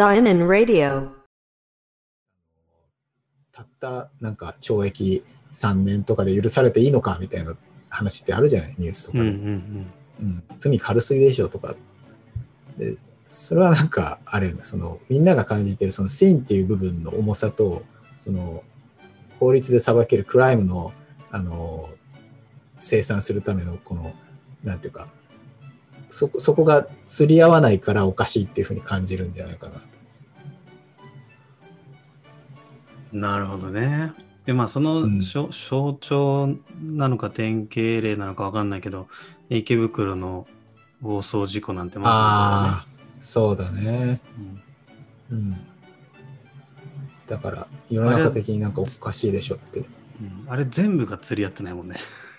Zion Radio. たったなんか懲役3年とかで許されていいのかみたいな話ってあるじゃないニュースとかで。うんうんうん、罪軽すぎでしょとか。で、それはなんか、あれよね、その、みんなが感じてるそのシンっていう部分の重さと、その、法律で裁けるクライムの、あの、生産するための、この、なんていうか、そこ、そこが釣り合わないからおかしいっていうふうに感じるんじゃないかな。うなるほどね。で、まあ、その、うん象徴なのか典型例なのかわかんないけど、池袋の暴走事故なんてまああ、そうだね。さにそうだね。うんうん。だから、世の中的になんかおかしいでしょって。うんあれ全部が釣り合ってないもんね。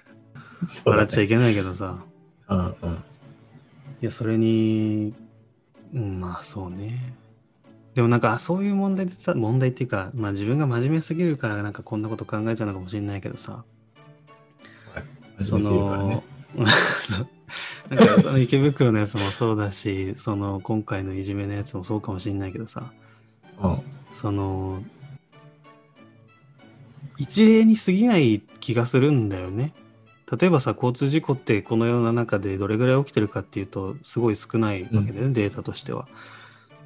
そうだね。笑っちゃいけないけどさ。うんうん。いや、それに、うん、まあそうね。でもなんか、そういう問題でさ、問題っていうか、まあ自分が真面目すぎるからなんかこんなこと考えちゃうのかもしれないけどさ、真面目すぎるからね。なんかその池袋のやつもそうだし、その今回のいじめのやつもそうかもしれないけどさ、うん。その、一例に過ぎない気がするんだよね。例えばさ、交通事故ってこの世の中でどれぐらい起きてるかっていうと、すごい少ないわけだよね、データとしては。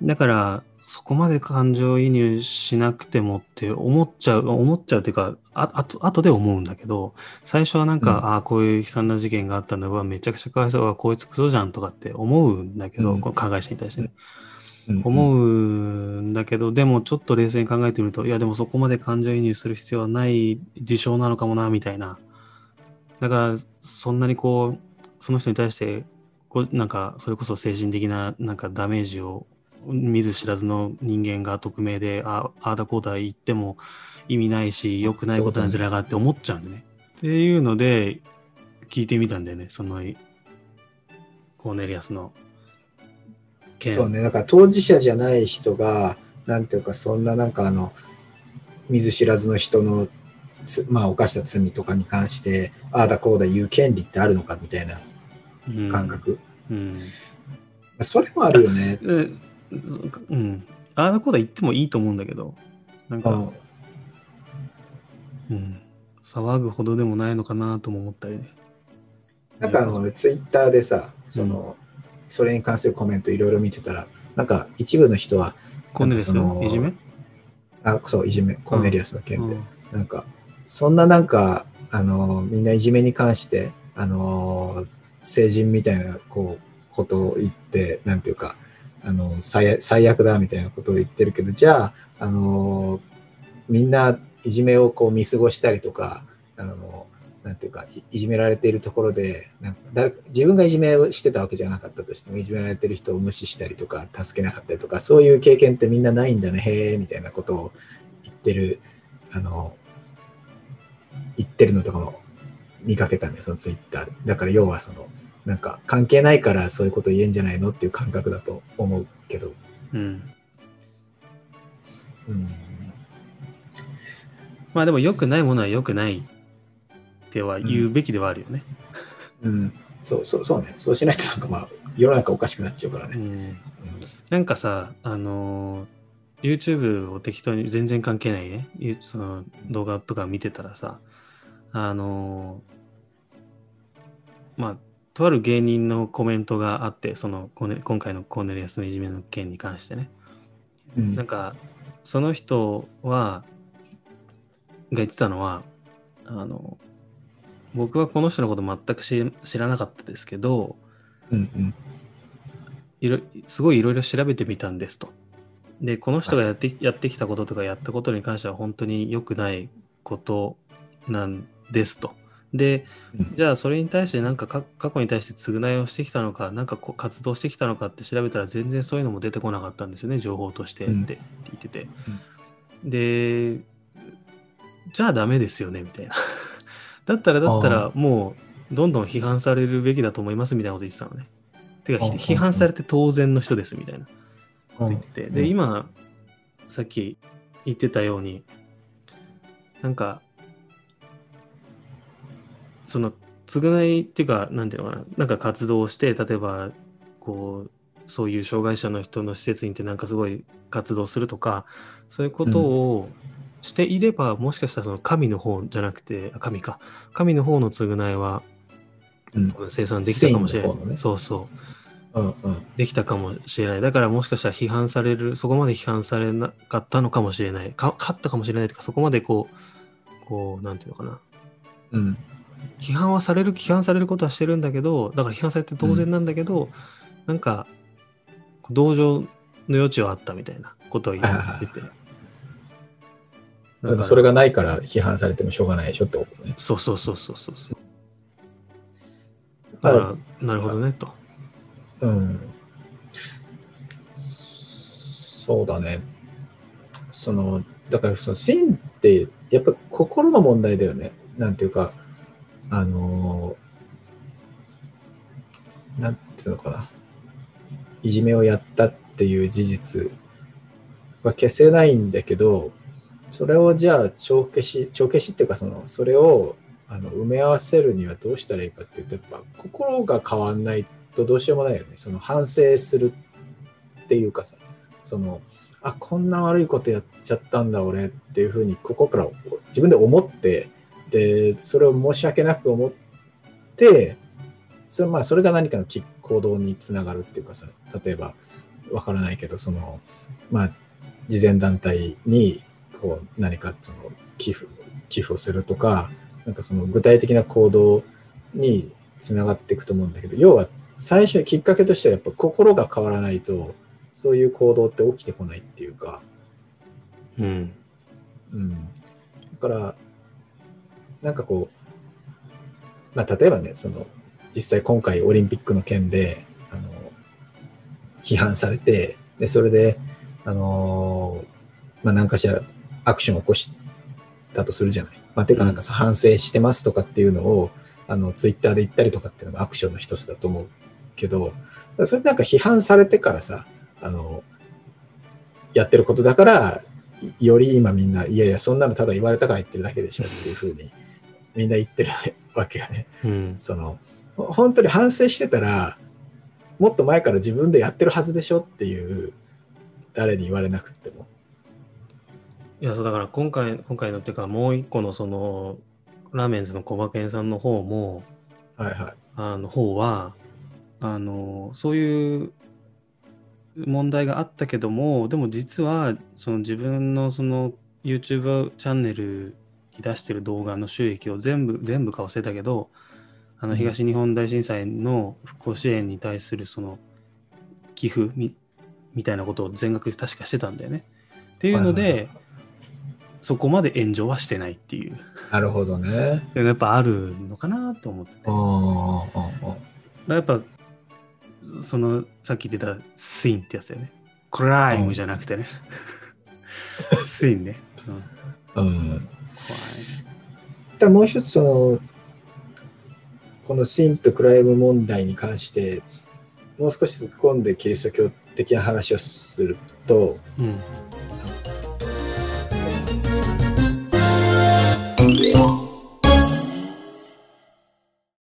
だから、そこまで感情移入しなくてもって思っちゃう、思っちゃうっていうか、ああと後で思うんだけど、最初はなんか、うんああ、こういう悲惨な事件があったんだ、うわ、めちゃくちゃかわいそう、うわこいつクソじゃんとかって思うんだけど、うんこの加害者に対してね。うん思うんだけど、でもちょっと冷静に考えてみると、いやでもそこまで感情移入する必要はない事象なのかもな、みたいな。だから、そんなにこう、その人に対して、こうなんか、それこそ精神的ななんかダメージを見ず知らずの人間が匿名で、あああだこうだ言っても意味ないし、良くないことなんじゃないかって思っちゃうんでね。っていうので、聞いてみたんだよね、その、コーネリアスの件。そうね、だから当事者じゃない人が、なんていうか、そんななんかあの、見ず知らずの人のつ、まあ、犯した罪とかに関して、ああだこうだ言う権利ってあるのかみたいなうん感覚。うん。それもあるよね。うん。うん。ああだこうだ言ってもいいと思うんだけど、なんか、うん、うん。騒ぐほどでもないのかなとも思ったりね。なんかあの、俺ツイッターでさ、その、それに関するコメントいろいろ見てたら、なんか一部の人は、コーネリアスののいじめ？あ、そう、いじめ、コーネリアスの件で。うんなんか、そんななんか、あの、みんないじめに関して、あの、成人みたいな、こう、ことを言って、なんていうか、あの、最最悪だみたいなことを言ってるけど、じゃあ、あの、みんないじめをこう見過ごしたりとか、あの、なんていうか、いじめられているところで、なんか誰か自分がいじめをしてたわけじゃなかったとしても、いじめられてる人を無視したりとか、助けなかったりとか、そういう経験ってみんなないんだね、へえ、みたいなことを言ってる、あの、言ってるのとかも見かけたんだよ、そのツイッター。だから要はその、なんか関係ないからそういうこと言えんじゃないのっていう感覚だと思うけど。うん。うん。まあでも良くないものは良くないっては言うべきではあるよね。うん。そうそうそうね。そうしないとなんかまあ、世の中おかしくなっちゃうからね。うん。なんかさ、あのー YouTube を適当に全然関係ないね、ゆその動画とか見てたらさ、あのーまあ、とある芸人のコメントがあって、その今回のコーネリアスのいじめの件に関してね。うん。なんか、その人は、が言ってたのは、あの、僕はこの人のこと全く知知らなかったですけど、うんうん。いろすごいいろいろ調べてみたんですと。で、この人がやって,、やってきたこととかやったことに関しては本当に良くないことなんですと。で、うんじゃあそれに対してなんかか過去に対して償いをしてきたのか、なんかこう活動してきたのかって調べたら全然そういうのも出てこなかったんですよね、情報としてってうん言ってて。で、じゃあダメですよね、みたいな。だったらだったらもうどんどん批判されるべきだと思いますみたいなこと言ってたのね。てか、批判されて当然の人ですみたいなこと言ってて。で、うん今、さっき言ってたように、なんか、その、償いっていうか、なんていうのかな、なんか活動をして、例えば、こう、そういう障害者の人の施設に行ってなんかすごい活動するとかそういうことをしていれば、もしかしたらその神の方じゃなくてあ神か。神の方の償いは生産できたかもしれない、聖の方のね。そうそう。うんうん。できたかもしれない。だからもしかしたら批判されるそこまで批判されなかったのかもしれない。か勝ったかもしれないとかそこまでこうこうなんていうのかな。うん。批判はされる批判されることはしてるんだけどだから批判されて当然なんだけど、なんか同情の余地はあったみたいなことを言ってて。だからそれがないから批判されてもしょうがないでしょってことね。そうそうそうそうそうそう。だから、なるほどねと。うん。そうだね。その、だからその真って、やっぱ心の問題だよね。なんていうか、あのーなんていうのかな。いじめをやったっていう事実は消せないんだけど、それをじゃあ帳消し、帳消しっていうかその、それをあの埋め合わせるにはどうしたらいいかっていうと、やっぱ心が変わんないとどうしようもないよね。その反省するっていうかさ、その、あ、こんな悪いことやっちゃったんだ俺っていうふうにここから自分で思って、で、それを申し訳なく思って、それまあそれが何かのき行動につながるっていうかさ、例えばわからないけど、その、まあ、慈善団体にこう何かその寄付、寄付をするとか、なんかその具体的な行動につながっていくと思うんだけど、要は最初きっかけとしてはやっぱ心が変わらないと、そういう行動って起きてこないっていうか、うん。うん。だから、なんかこう、まあ例えばね、その、実際今回オリンピックの件で、あの、批判されて、で、それで、あのーまあ何かしらアクションを起こしたとするじゃない。まあてかなんかさ、反省してますとかっていうのを、あの、ツイッターで言ったりとかっていうのがアクションの一つだと思うけど、それなんか批判されてからさ、あの、やってることだから、いより今みんな、いやいや、そんなのただ言われたから言ってるだけでしょっていうふうに、みんな言ってるわけよね。うん。その、ほ本当に反省してたら、もっと前から自分でやってるはずでしょっていう、誰に言われなくっても。いや、そうだから今回、今回のっていうか、もう一個のその、ラーメンズの小馬犬さんの方も、はいはい。あの方は、あの、そういう問題があったけども、でも実は、その自分のその YouTube チャンネルに出してる動画の収益を全部、全部か忘れたけど、あの東日本大震災の復興支援に対するその寄付みみたいなことを全額確かしてたんだよね。っていうので、そこまで炎上はしてないっていう。なるほどね。やっぱあるのかなと思ってて。やっぱ、その、さっき言ってた、スインってやつだよね。クライムじゃなくてね。スインね。うん。うん。だもう一つ、その、このシンとクライム問題に関して、もう少し突っ込んでキリスト教的な話をすると、うん。